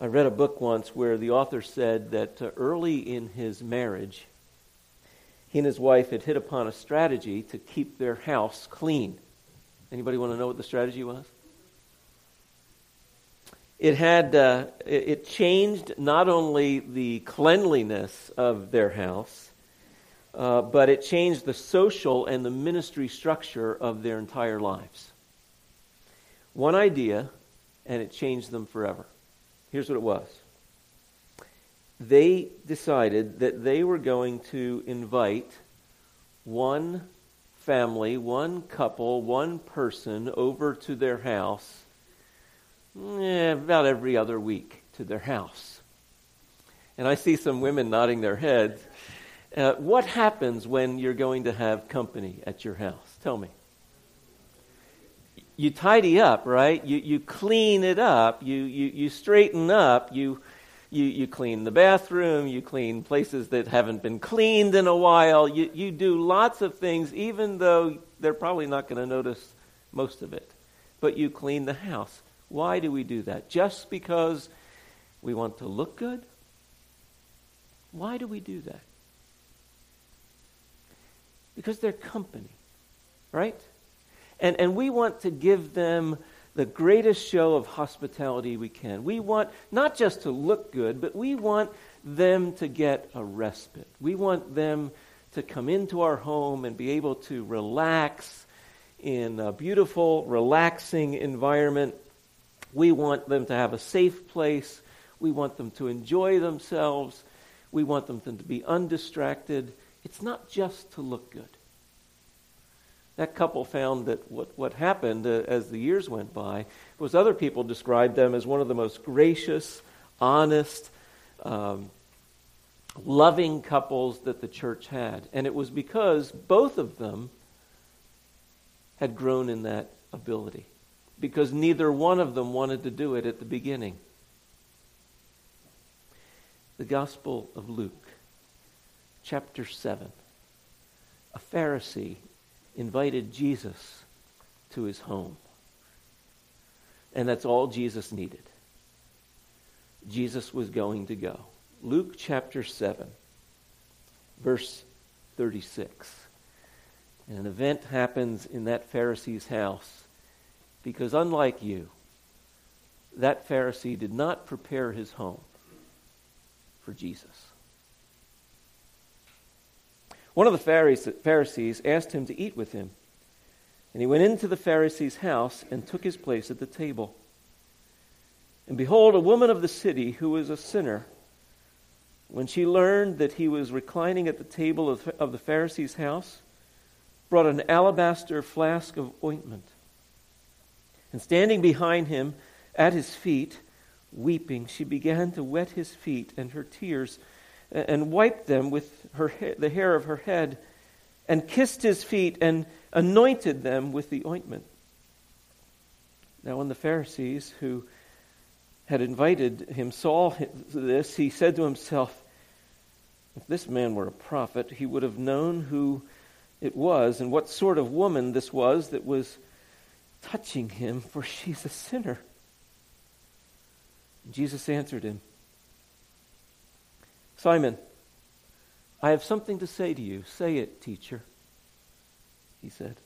I read a book once where the author said that uh, early in his marriage, he and his wife had hit upon a strategy to keep their house clean. Anybody want to know what the strategy was? It had uh, it changed not only the cleanliness of their house, uh, but it changed the social and the ministry structure of their entire lives. One idea, and it changed them forever. Here's what it was they decided that they were going to invite one family, one couple, one person over to their house eh, about every other week to their house. And I see some women nodding their heads. Uh, what happens when you're going to have company at your house? Tell me you tidy up, right? You, you clean it up, you, you, you straighten up, you, you, you clean the bathroom, you clean places that haven't been cleaned in a while. You, you do lots of things, even though they're probably not going to notice most of it. But you clean the house. Why do we do that? Just because we want to look good? Why do we do that? Because they're company, right? And, and we want to give them the greatest show of hospitality we can. We want not just to look good, but we want them to get a respite. We want them to come into our home and be able to relax in a beautiful, relaxing environment. We want them to have a safe place. We want them to enjoy themselves. We want them to be undistracted. It's not just to look good that couple found that what, what happened uh, as the years went by was other people described them as one of the most gracious, honest, um, loving couples that the church had. And it was because both of them had grown in that ability, because neither one of them wanted to do it at the beginning. The Gospel of Luke, chapter 7. A Pharisee invited Jesus to his home. And that's all Jesus needed. Jesus was going to go. Luke chapter 7, verse 36. And an event happens in that Pharisee's house because, unlike you, that Pharisee did not prepare his home for Jesus. One of the Pharisees asked him to eat with him. And he went into the Pharisee's house and took his place at the table. And behold, a woman of the city who was a sinner, when she learned that he was reclining at the table of, the Pharisee's house, brought an alabaster flask of ointment. And standing behind him at his feet, weeping, she began to wet his feet, and her tears and wiped them with her the hair of her head, and kissed his feet and anointed them with the ointment. Now, when the Pharisees who had invited him saw this, he said to himself, If this man were a prophet, he would have known who it was and what sort of woman this was that was touching him, for she's a sinner. Jesus answered him, Simon, I have something to say to you. Say it, teacher, he said.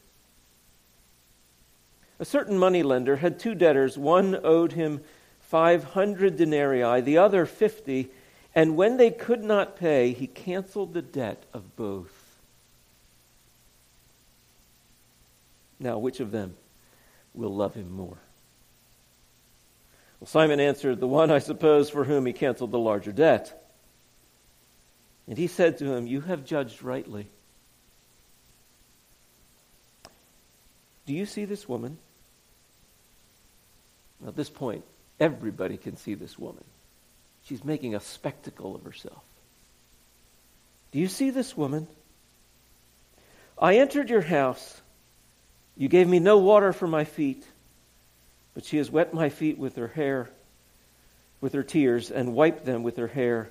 A certain moneylender had two debtors. One owed him 500 denarii, the other 50, and when they could not pay, he canceled the debt of both. Now, which of them will love him more? Well, Simon answered, The one, I suppose, for whom he canceled the larger debt. And he said to him, You have judged rightly. Do you see this woman? At this point, everybody can see this woman. She's making a spectacle of herself. Do you see this woman? I entered your house. You gave me no water for my feet, but she has wet my feet with her hair, with her tears, and wiped them with her hair.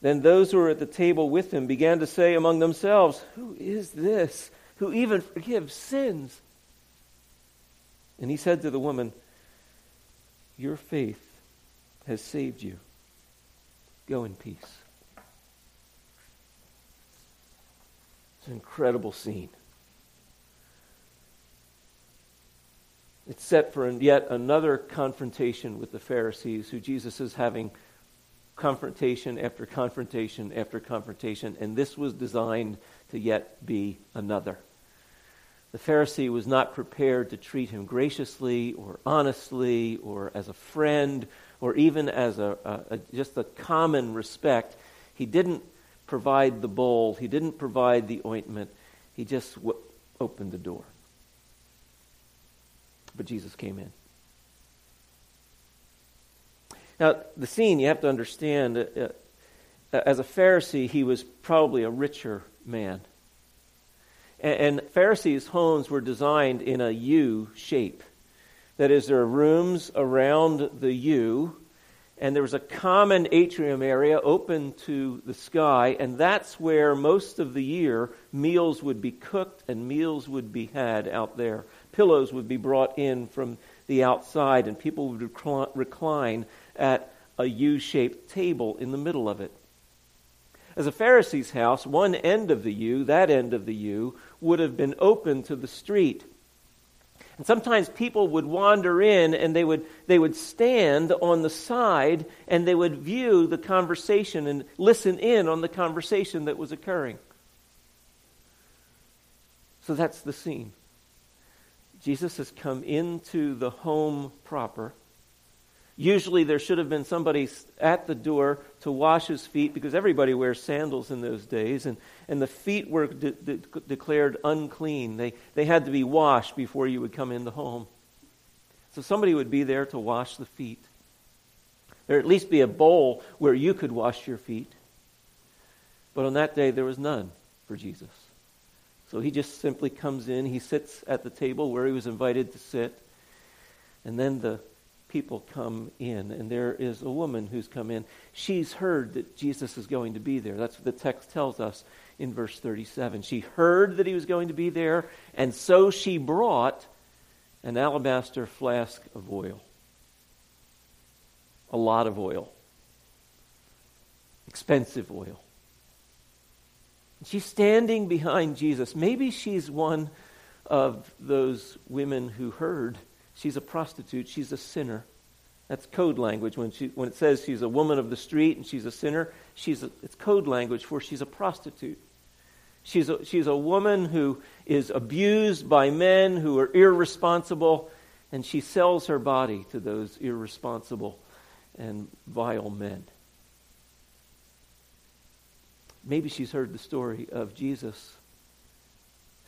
Then those who were at the table with him began to say among themselves, Who is this who even forgives sins? And he said to the woman, Your faith has saved you. Go in peace. It's an incredible scene. It's set for yet another confrontation with the Pharisees, who Jesus is having confrontation after confrontation after confrontation, and this was designed to yet be another. The Pharisee was not prepared to treat him graciously or honestly or as a friend or even as a, a, a, just a common respect. He didn't provide the bowl, he didn't provide the ointment, he just w- opened the door. But Jesus came in. Now, the scene you have to understand uh, uh, as a Pharisee, he was probably a richer man. And, and Pharisees' homes were designed in a U shape. That is, there are rooms around the U, and there was a common atrium area open to the sky, and that's where most of the year meals would be cooked and meals would be had out there. Pillows would be brought in from the outside, and people would recline at a U shaped table in the middle of it. As a Pharisee's house, one end of the U, that end of the U, would have been open to the street. And sometimes people would wander in and they would, they would stand on the side and they would view the conversation and listen in on the conversation that was occurring. So that's the scene. Jesus has come into the home proper. Usually there should have been somebody at the door to wash his feet because everybody wears sandals in those days. And, and the feet were de- de- declared unclean. They, they had to be washed before you would come in the home. So somebody would be there to wash the feet. There would at least be a bowl where you could wash your feet. But on that day, there was none for Jesus. So he just simply comes in. He sits at the table where he was invited to sit. And then the people come in, and there is a woman who's come in. She's heard that Jesus is going to be there. That's what the text tells us in verse 37. She heard that he was going to be there, and so she brought an alabaster flask of oil. A lot of oil. Expensive oil. She's standing behind Jesus. Maybe she's one of those women who heard she's a prostitute, she's a sinner. That's code language. When, she, when it says she's a woman of the street and she's a sinner, she's a, it's code language for she's a prostitute. She's a, she's a woman who is abused by men who are irresponsible, and she sells her body to those irresponsible and vile men. Maybe she's heard the story of Jesus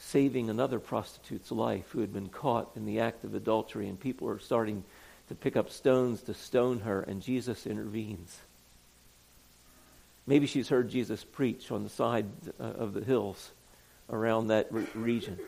saving another prostitute's life who had been caught in the act of adultery, and people are starting to pick up stones to stone her, and Jesus intervenes. Maybe she's heard Jesus preach on the side uh, of the hills around that re- region.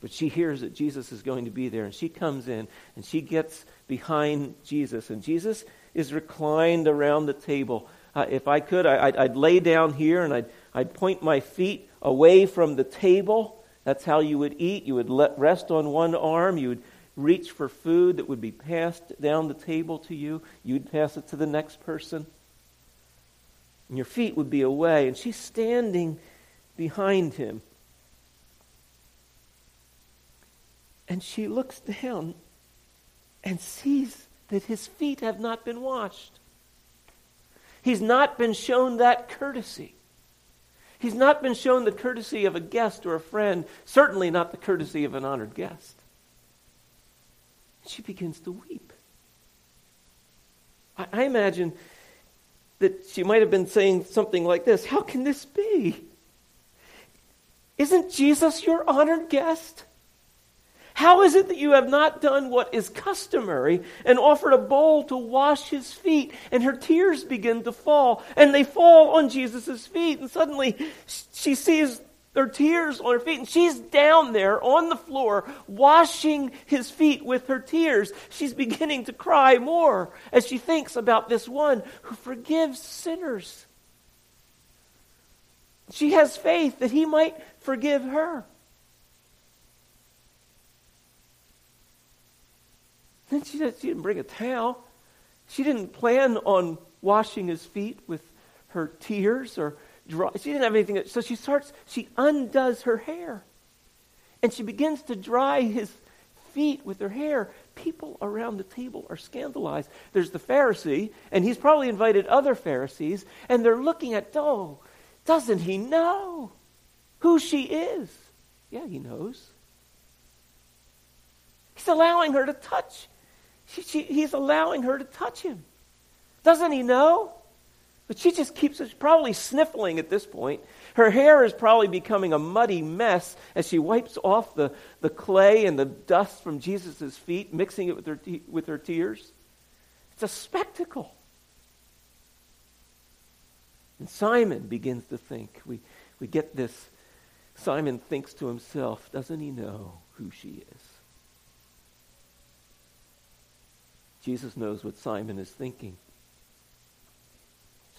But she hears that Jesus is going to be there, and she comes in and she gets behind Jesus, and Jesus is reclined around the table. Uh, if I could, I, would I'd lay down here and I'd, I'd point my feet away from the table. That's how you would eat. You would let, rest on one arm. You would reach for food that would be passed down the table to you. You'd pass it to the next person and your feet would be away. And she's standing behind him. And she looks down and sees that his feet have not been washed. He's not been shown that courtesy. He's not been shown the courtesy of a guest or a friend, certainly not the courtesy of an honored guest. She begins to weep. I, I imagine that she might have been saying something like this How can this be? Isn't Jesus your honored guest? How is it that you have not done what is customary and offered a bowl to wash his feet? And her tears begin to fall, and they fall on Jesus' feet. And suddenly she sees her tears on her feet, and she's down there on the floor washing his feet with her tears. She's beginning to cry more as she thinks about this one who forgives sinners. She has faith that he might forgive her. Then she, she didn't bring a towel. She didn't plan on washing his feet with her tears or dry. She didn't have anything. So she starts, she undoes her hair. And she begins to dry his feet with her hair. People around the table are scandalized. There's the Pharisee, and he's probably invited other Pharisees, and they're looking at, oh, doesn't he know who she is? Yeah, he knows. He's allowing her to touch. She, she, he's allowing her to touch him. Doesn't he know? But she just keeps she's probably sniffling at this point. Her hair is probably becoming a muddy mess as she wipes off the, the clay and the dust from Jesus' feet, mixing it with her, with her tears. It's a spectacle. And Simon begins to think. We, we get this. Simon thinks to himself, doesn't he know who she is? Jesus knows what Simon is thinking.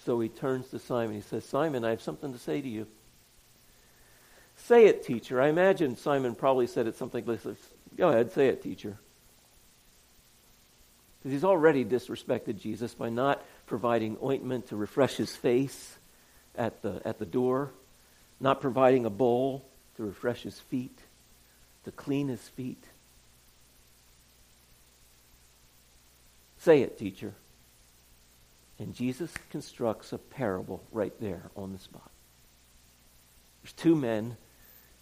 So he turns to Simon. He says, Simon, I have something to say to you. Say it, teacher. I imagine Simon probably said it something like this. Go ahead, say it, teacher. Because he's already disrespected Jesus by not providing ointment to refresh his face at the, at the door, not providing a bowl to refresh his feet, to clean his feet. Say it, teacher. And Jesus constructs a parable right there on the spot. There's two men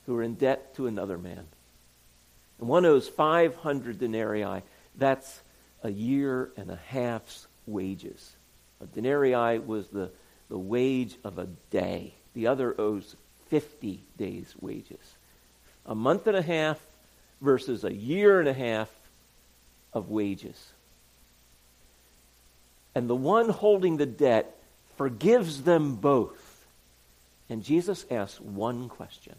who are in debt to another man. And one owes 500 denarii. That's a year and a half's wages. A denarii was the, the wage of a day. The other owes 50 days' wages. A month and a half versus a year and a half of wages. And the one holding the debt forgives them both. And Jesus asks one question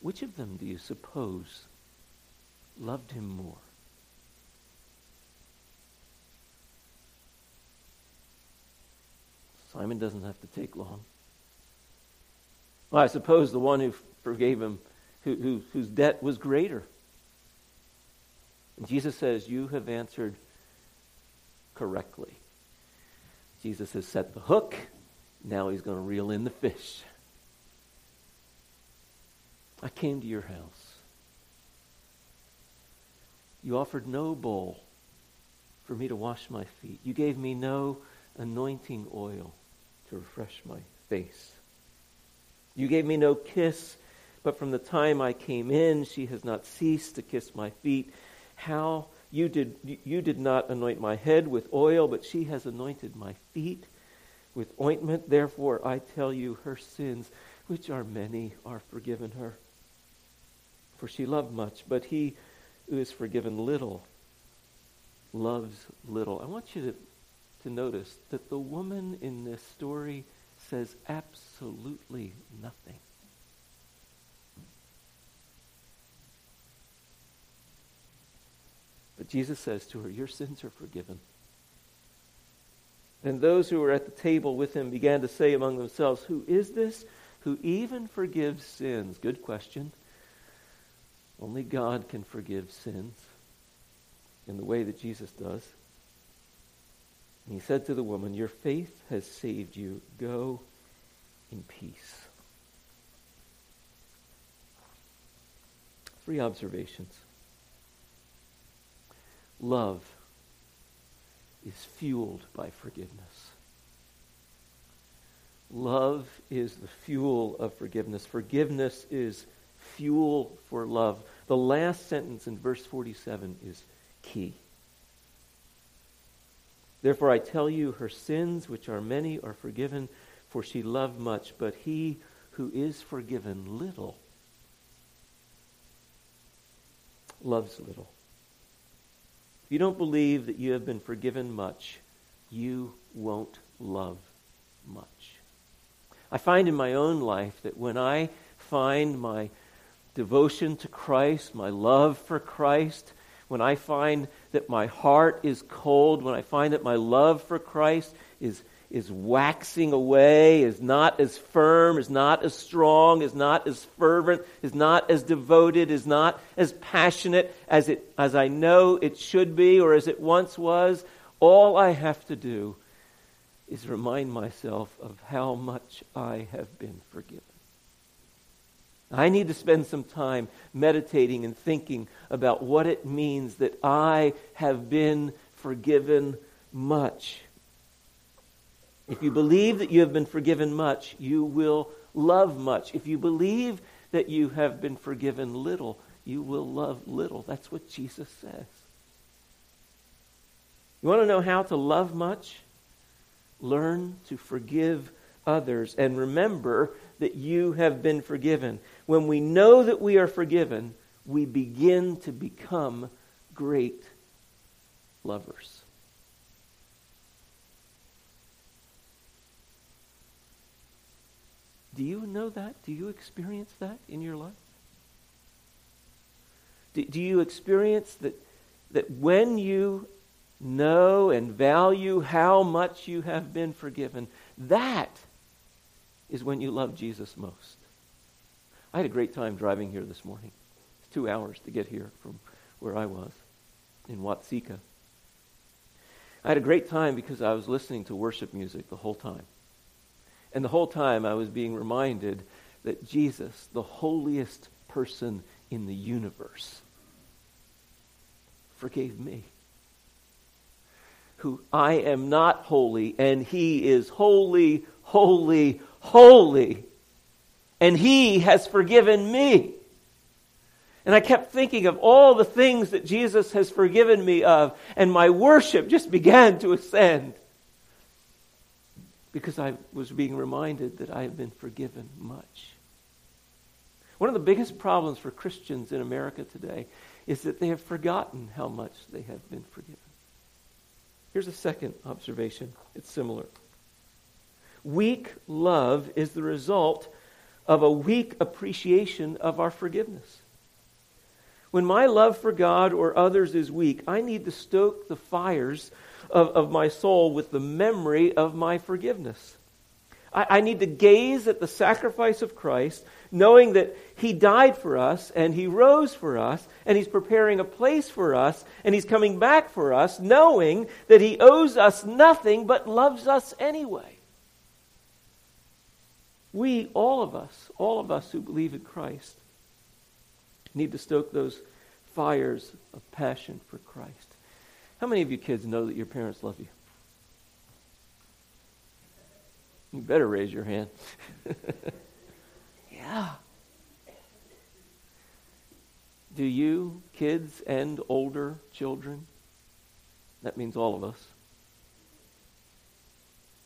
Which of them do you suppose loved him more? Simon doesn't have to take long. Well, I suppose the one who forgave him, who, who, whose debt was greater. And Jesus says, You have answered correctly. Jesus has set the hook. Now he's going to reel in the fish. I came to your house. You offered no bowl for me to wash my feet. You gave me no anointing oil to refresh my face. You gave me no kiss, but from the time I came in, she has not ceased to kiss my feet. How you did, you did not anoint my head with oil, but she has anointed my feet with ointment. Therefore, I tell you, her sins, which are many, are forgiven her. For she loved much, but he who is forgiven little loves little. I want you to, to notice that the woman in this story says absolutely nothing. But Jesus says to her, Your sins are forgiven. Then those who were at the table with him began to say among themselves, Who is this who even forgives sins? Good question. Only God can forgive sins in the way that Jesus does. And he said to the woman, Your faith has saved you. Go in peace. Three observations. Love is fueled by forgiveness. Love is the fuel of forgiveness. Forgiveness is fuel for love. The last sentence in verse 47 is key. Therefore, I tell you, her sins, which are many, are forgiven, for she loved much. But he who is forgiven little loves little. If you don't believe that you have been forgiven much, you won't love much. I find in my own life that when I find my devotion to Christ, my love for Christ, when I find that my heart is cold, when I find that my love for Christ is, is waxing away, is not as firm, is not as strong, is not as fervent, is not as devoted, is not as passionate as, it, as I know it should be or as it once was, all I have to do is remind myself of how much I have been forgiven. I need to spend some time meditating and thinking about what it means that I have been forgiven much. If you believe that you have been forgiven much, you will love much. If you believe that you have been forgiven little, you will love little. That's what Jesus says. You want to know how to love much? Learn to forgive others and remember that you have been forgiven. When we know that we are forgiven, we begin to become great lovers. Do you know that? Do you experience that in your life? Do, do you experience that, that when you know and value how much you have been forgiven, that is when you love Jesus most. I had a great time driving here this morning. It's two hours to get here from where I was in Watseka. I had a great time because I was listening to worship music the whole time. And the whole time I was being reminded that Jesus, the holiest person in the universe, forgave me who I am not holy, and he is holy, holy, holy. And he has forgiven me. And I kept thinking of all the things that Jesus has forgiven me of, and my worship just began to ascend. Because I was being reminded that I have been forgiven much. One of the biggest problems for Christians in America today is that they have forgotten how much they have been forgiven. Here's a second observation. It's similar. Weak love is the result of a weak appreciation of our forgiveness. When my love for God or others is weak, I need to stoke the fires of, of my soul with the memory of my forgiveness. I, I need to gaze at the sacrifice of Christ knowing that He died for us and He rose for us and He's preparing a place for us and He's coming back for us, knowing that He owes us nothing but loves us anyway. We, all of us, all of us who believe in Christ, need to stoke those fires of passion for Christ. How many of you kids know that your parents love you? You better raise your hand. Yeah. Do you, kids and older children, that means all of us,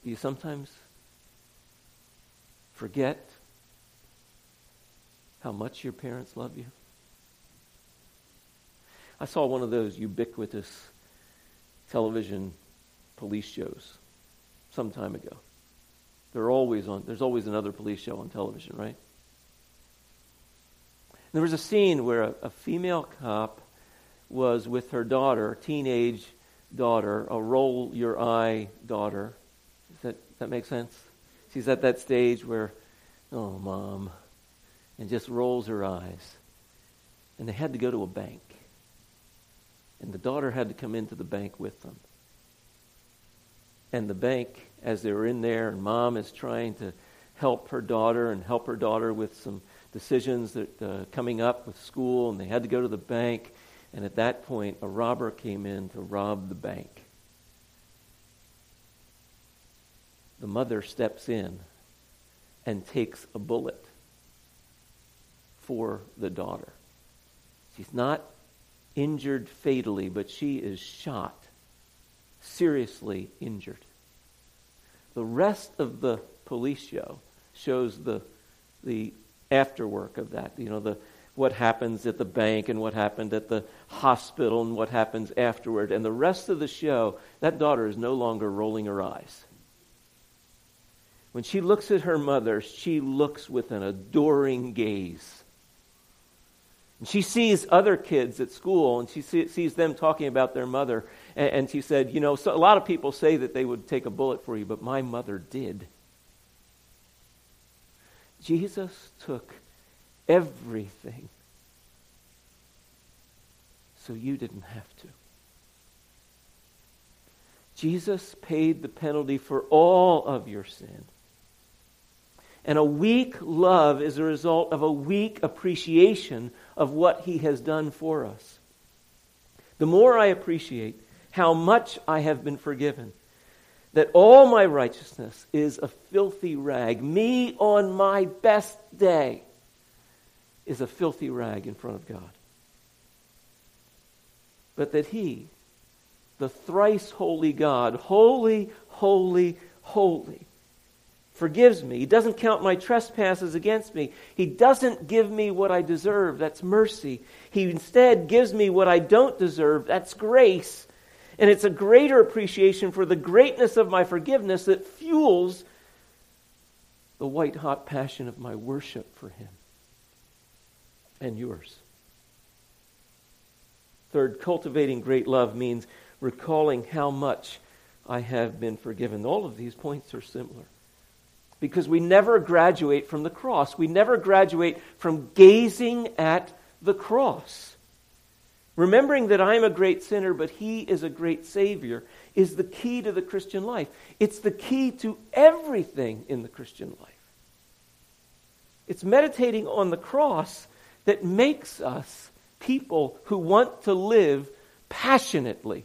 do you sometimes forget how much your parents love you? I saw one of those ubiquitous television police shows some time ago. They're always on, there's always another police show on television, right? There was a scene where a, a female cop was with her daughter, teenage daughter, a roll your eye daughter. Does that, that make sense? She's at that stage where, oh, mom, and just rolls her eyes. And they had to go to a bank. And the daughter had to come into the bank with them. And the bank, as they were in there, and mom is trying to help her daughter and help her daughter with some decisions that uh, coming up with school, and they had to go to the bank. And at that point, a robber came in to rob the bank. The mother steps in and takes a bullet for the daughter. She's not injured fatally, but she is shot, seriously injured. The rest of the police show shows the, the afterwork of that. You know, the, what happens at the bank and what happened at the hospital and what happens afterward. And the rest of the show, that daughter is no longer rolling her eyes. When she looks at her mother, she looks with an adoring gaze. And she sees other kids at school and she sees them talking about their mother. And, she said, You know, so a lot of people say that they would take a bullet for you, but my mother did. Jesus took everything so you didn't have to. Jesus paid the penalty for all of your sin. And a weak love is a result of a weak appreciation of what he has done for us. The more I appreciate how much I have been forgiven, that all my righteousness is a filthy rag, me on my best day is a filthy rag in front of God. But that he, the thrice holy God, holy, holy, holy, forgives me. He doesn't count my trespasses against me. He doesn't give me what I deserve. That's mercy. He instead gives me what I don't deserve. That's grace. And it's a greater appreciation for the greatness of my forgiveness that fuels the white hot passion of my worship for Him and yours. Third, cultivating great love means recalling how much I have been forgiven. All of these points are similar because we never graduate from the cross. We never graduate from gazing at the cross. Remembering that I'm a great sinner, but He is a great Savior, is the key to the Christian life. It's the key to everything in the Christian life. It's meditating on the cross that makes us people who want to live passionately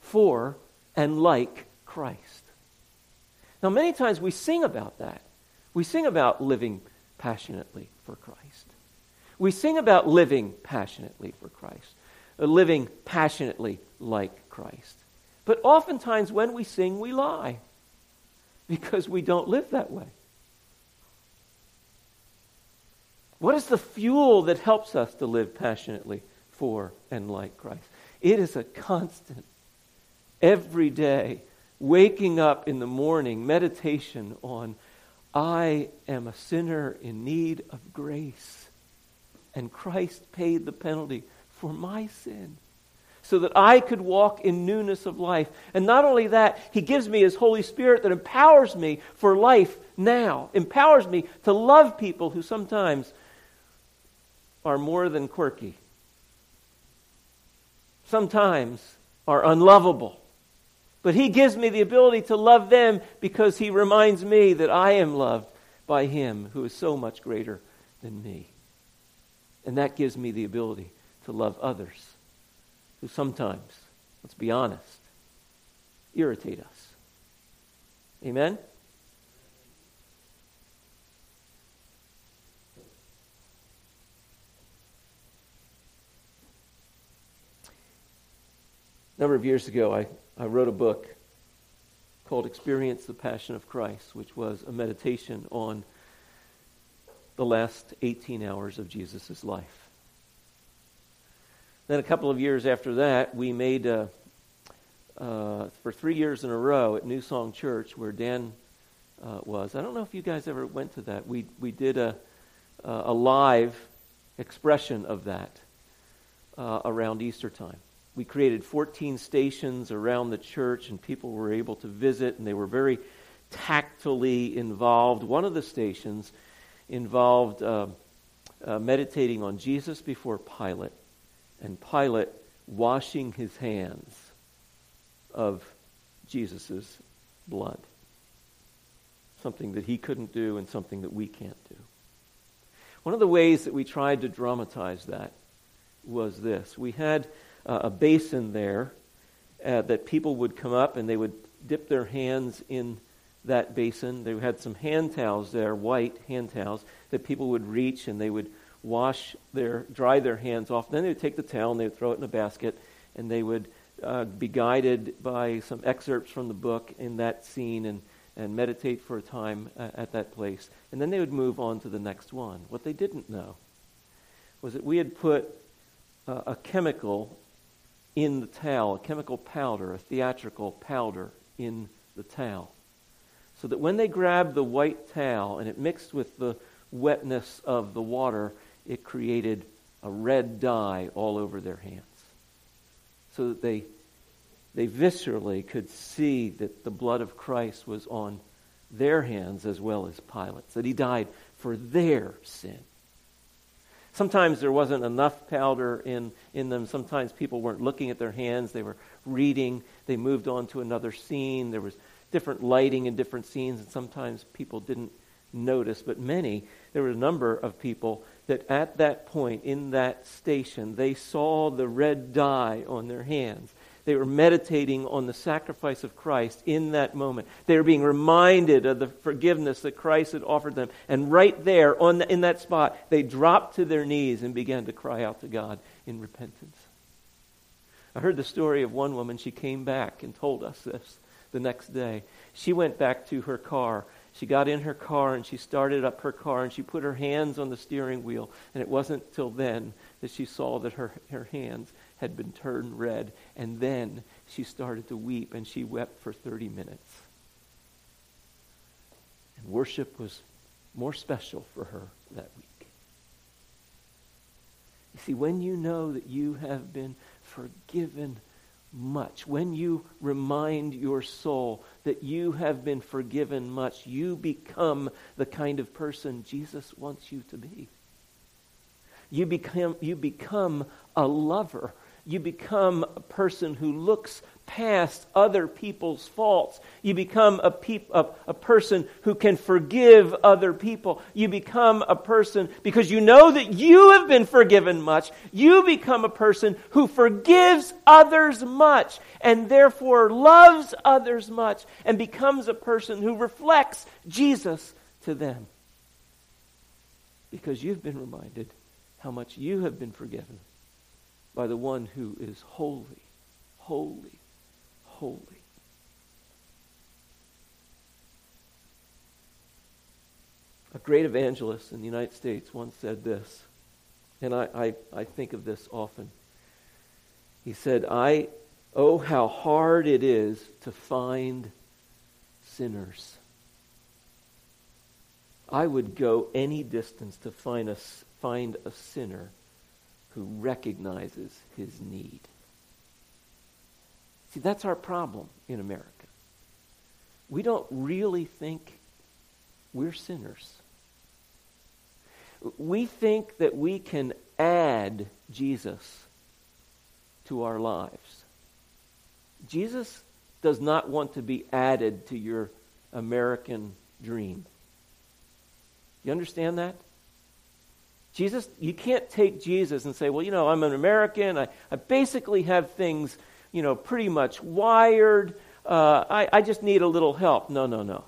for and like Christ. Now, many times we sing about that. We sing about living passionately for Christ. We sing about living passionately for Christ, uh, living passionately like Christ. But oftentimes when we sing, we lie because we don't live that way. What is the fuel that helps us to live passionately for and like Christ? It is a constant, everyday waking up in the morning, meditation on, I am a sinner in need of grace. And Christ paid the penalty for my sin so that I could walk in newness of life. And not only that, He gives me His Holy Spirit that empowers me for life now, empowers me to love people who sometimes are more than quirky, sometimes are unlovable. But He gives me the ability to love them because He reminds me that I am loved by Him who is so much greater than me. And that gives me the ability to love others who sometimes, let's be honest, irritate us. Amen? A number of years ago, I I wrote a book called Experience the Passion of Christ, which was a meditation on the last 18 hours of Jesus' life. Then, a couple of years after that, we made, a, uh, for three years in a row at New Song Church, where Dan uh, was. I don't know if you guys ever went to that. We, we did a, a live expression of that uh, around Easter time we created 14 stations around the church, and people were able to visit, and they were very tactily involved. One of the stations involved uh, uh, meditating on Jesus before Pilate, and Pilate washing his hands of Jesus' blood. Something that he couldn't do, and something that we can't do. One of the ways that we tried to dramatize that was this. We had uh, a basin there uh, that people would come up and they would dip their hands in that basin. They had some hand towels there, white hand towels, that people would reach and they would wash their, dry their hands off. Then they would take the towel and they would throw it in a basket and they would uh, be guided by some excerpts from the book in that scene and, and meditate for a time uh, at that place. And then they would move on to the next one. What they didn't know was that we had put uh, a chemical in the towel, a chemical powder, a theatrical powder in the towel. So that when they grabbed the white towel and it mixed with the wetness of the water, it created a red dye all over their hands. So that they, they viscerally could see that the blood of Christ was on their hands as well as Pilate's, that he died for their sin. Sometimes there wasn't enough powder in, in them. Sometimes people weren't looking at their hands. They were reading. They moved on to another scene. There was different lighting in different scenes, and sometimes people didn't notice. But many, there were a number of people that at that point in that station, they saw the red dye on their hands. They were meditating on the sacrifice of Christ in that moment. They were being reminded of the forgiveness that Christ had offered them. And right there, on the, in that spot, they dropped to their knees and began to cry out to God in repentance. I heard the story of one woman. She came back and told us this the next day. She went back to her car. She got in her car and she started up her car and she put her hands on the steering wheel. And it wasn't till then that she saw that her, her hands had been turned red. And then she started to weep, and she wept for 30 minutes. And worship was more special for her that week. You see, when you know that you have been forgiven much, when you remind your soul that you have been forgiven much, you become the kind of person Jesus wants you to be. You become, you become a lover you become a person who looks past other people's faults. You become a, peop- a, a, person who can forgive other people. You become a person, because you know that you have been forgiven much, you become a person who forgives others much and therefore loves others much and becomes a person who reflects Jesus to them. Because you've been reminded how much you have been forgiven by the one who is holy, holy, holy. A great evangelist in the United States once said this, and I, I, I think of this often. He said, I, oh, how hard it is to find sinners. I would go any distance to find a, find a sinner who recognizes his need. See, that's our problem in America. We don't really think we're sinners. We think that we can add Jesus to our lives. Jesus does not want to be added to your American dream. You understand that? Jesus, you can't take Jesus and say, well, you know, I'm an American. I, I basically have things, you know, pretty much wired. Uh, I, I just need a little help. No, no, no.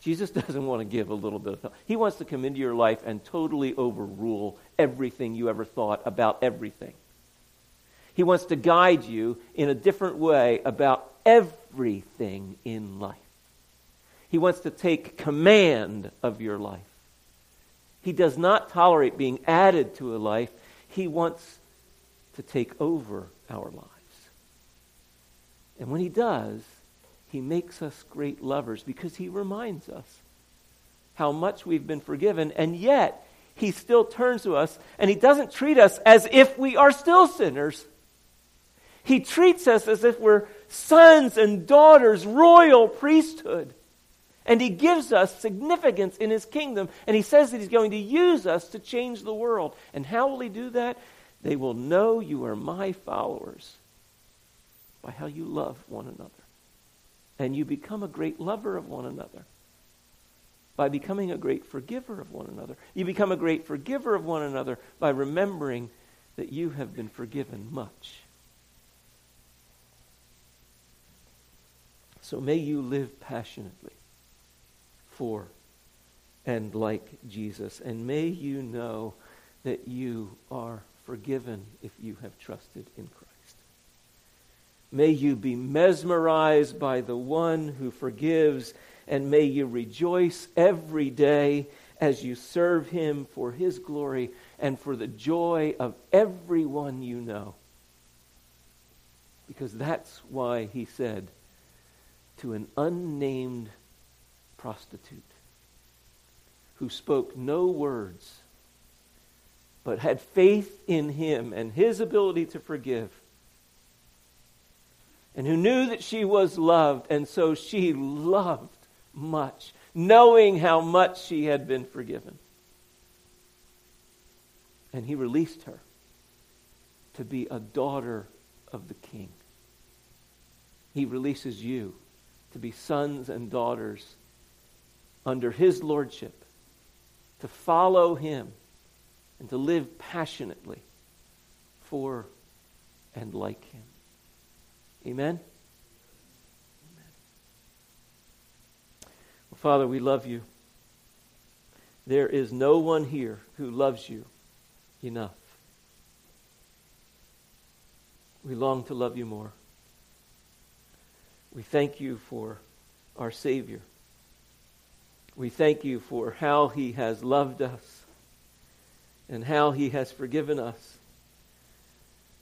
Jesus doesn't want to give a little bit of help. He wants to come into your life and totally overrule everything you ever thought about everything. He wants to guide you in a different way about everything in life. He wants to take command of your life. He does not tolerate being added to a life. He wants to take over our lives. And when he does, he makes us great lovers because he reminds us how much we've been forgiven, and yet he still turns to us and he doesn't treat us as if we are still sinners. He treats us as if we're sons and daughters, royal priesthood. And he gives us significance in his kingdom. And he says that he's going to use us to change the world. And how will he do that? They will know you are my followers by how you love one another. And you become a great lover of one another by becoming a great forgiver of one another. You become a great forgiver of one another by remembering that you have been forgiven much. So may you live passionately for and like Jesus. And may you know that you are forgiven if you have trusted in Christ. May you be mesmerized by the one who forgives, and may you rejoice every day as you serve him for his glory and for the joy of everyone you know. Because that's why he said to an unnamed prostitute who spoke no words but had faith in him and his ability to forgive and who knew that she was loved, and so she loved much, knowing how much she had been forgiven. And he released her to be a daughter of the king. He releases you to be sons and daughters under his lordship, to follow him, and to live passionately for and like him. Amen? Amen. Well, Father, we love you. There is no one here who loves you enough. We long to love you more. We thank you for our Savior. We thank you for how he has loved us and how he has forgiven us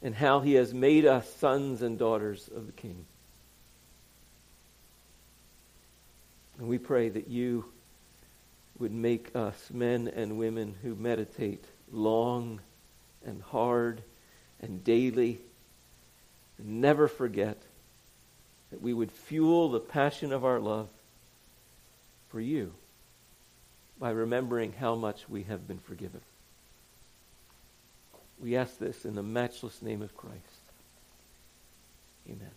and how he has made us sons and daughters of the King. And we pray that you would make us men and women who meditate long and hard and daily and never forget that we would fuel the passion of our love for you by remembering how much we have been forgiven. We ask this in the matchless name of Christ. Amen.